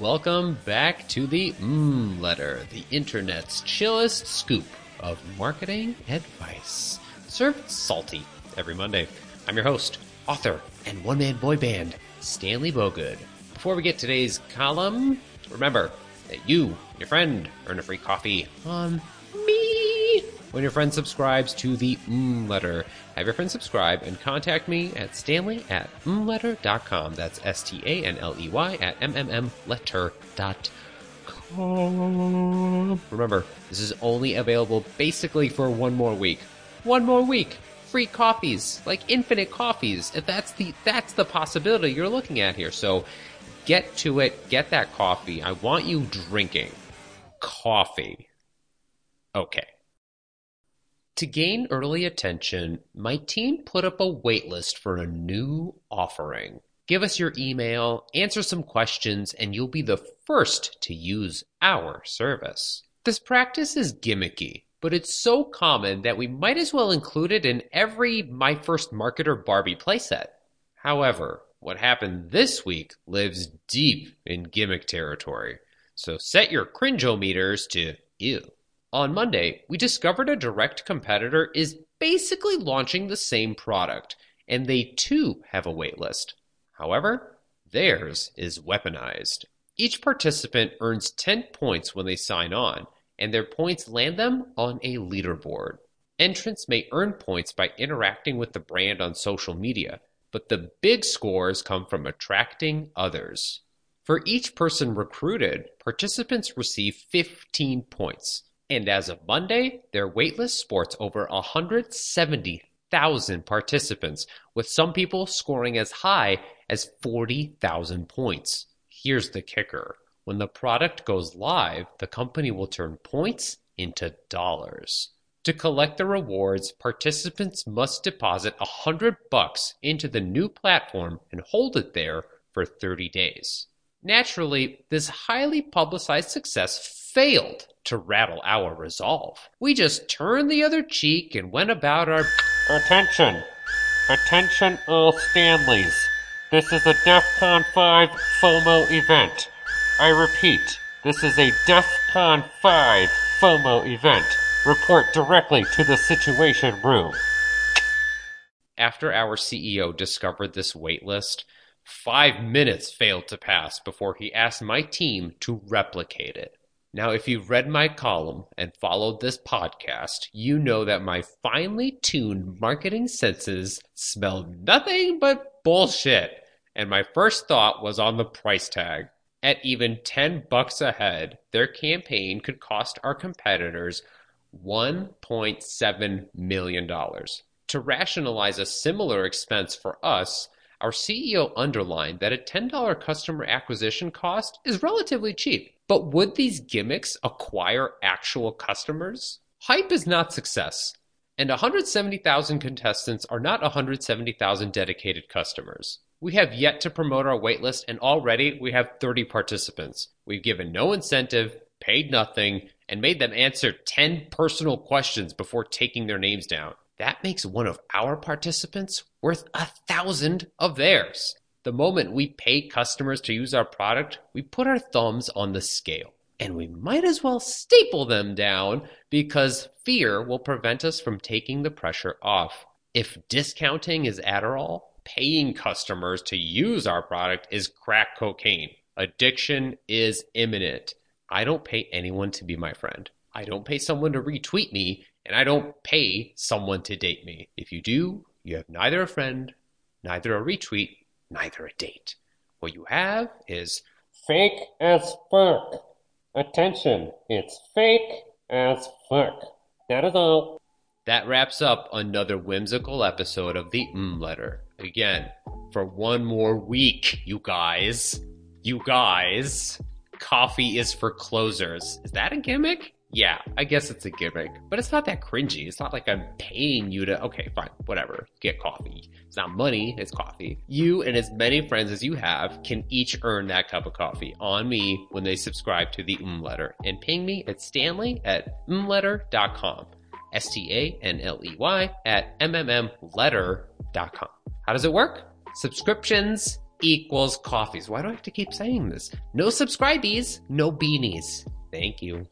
Welcome back to the Mmm Letter, the internet's chillest scoop of marketing advice. Served salty every Monday. I'm your host, author, and one man boy band, Stanley Bogood. Before we get today's column, remember that you and your friend earn a free coffee on when your friend subscribes to the Mmm Letter. Have your friend subscribe and contact me at stanley at mmmletter.com. That's S T A N L E Y at mmmletter.com. Remember, this is only available basically for one more week. One more week. Free coffees, like infinite coffees. If that's the that's the possibility you're looking at here. So get to it, get that coffee. I want you drinking coffee. Okay. To gain early attention, my team put up a waitlist for a new offering. Give us your email, answer some questions, and you'll be the first to use our service. This practice is gimmicky, but it's so common that we might as well include it in every My First Marketer Barbie playset. However, what happened this week lives deep in gimmick territory, so set your cringe meters to ew. On Monday, we discovered a direct competitor is basically launching the same product, and they too have a waitlist. However, theirs is weaponized. Each participant earns 10 points when they sign on, and their points land them on a leaderboard. Entrants may earn points by interacting with the brand on social media, but the big scores come from attracting others. For each person recruited, participants receive 15 points. And as of Monday, their waitlist sports over 170,000 participants, with some people scoring as high as 40,000 points. Here's the kicker when the product goes live, the company will turn points into dollars. To collect the rewards, participants must deposit 100 bucks into the new platform and hold it there for 30 days. Naturally, this highly publicized success failed to rattle our resolve. We just turned the other cheek and went about our. Attention! Attention, all Stanleys. This is a DEFCON 5 FOMO event. I repeat, this is a DEFCON 5 FOMO event. Report directly to the Situation Room. After our CEO discovered this waitlist, five minutes failed to pass before he asked my team to replicate it. Now, if you've read my column and followed this podcast, you know that my finely tuned marketing senses smelled nothing but bullshit. And my first thought was on the price tag. At even 10 bucks a head, their campaign could cost our competitors $1.7 million. To rationalize a similar expense for us, our CEO underlined that a $10 customer acquisition cost is relatively cheap. But would these gimmicks acquire actual customers? Hype is not success, and 170,000 contestants are not 170,000 dedicated customers. We have yet to promote our waitlist, and already we have 30 participants. We've given no incentive, paid nothing, and made them answer 10 personal questions before taking their names down. That makes one of our participants worth a thousand of theirs. The moment we pay customers to use our product, we put our thumbs on the scale. And we might as well staple them down because fear will prevent us from taking the pressure off. If discounting is Adderall, paying customers to use our product is crack cocaine. Addiction is imminent. I don't pay anyone to be my friend. I don't pay someone to retweet me, and I don't pay someone to date me. If you do, you have neither a friend, neither a retweet, neither a date. What you have is fake as fuck. Attention, it's fake as fuck. That is all. That wraps up another whimsical episode of the Mmm Letter. Again, for one more week, you guys. You guys. Coffee is for closers. Is that a gimmick? Yeah, I guess it's a gimmick, but it's not that cringy. It's not like I'm paying you to, okay, fine, whatever, get coffee. It's not money, it's coffee. You and as many friends as you have can each earn that cup of coffee on me when they subscribe to the Mmm Letter and ping me at stanley at mmmletter.com. S T A N L E Y at mmmletter.com. How does it work? Subscriptions equals coffees. Why do I have to keep saying this? No subscribees, no beanies. Thank you.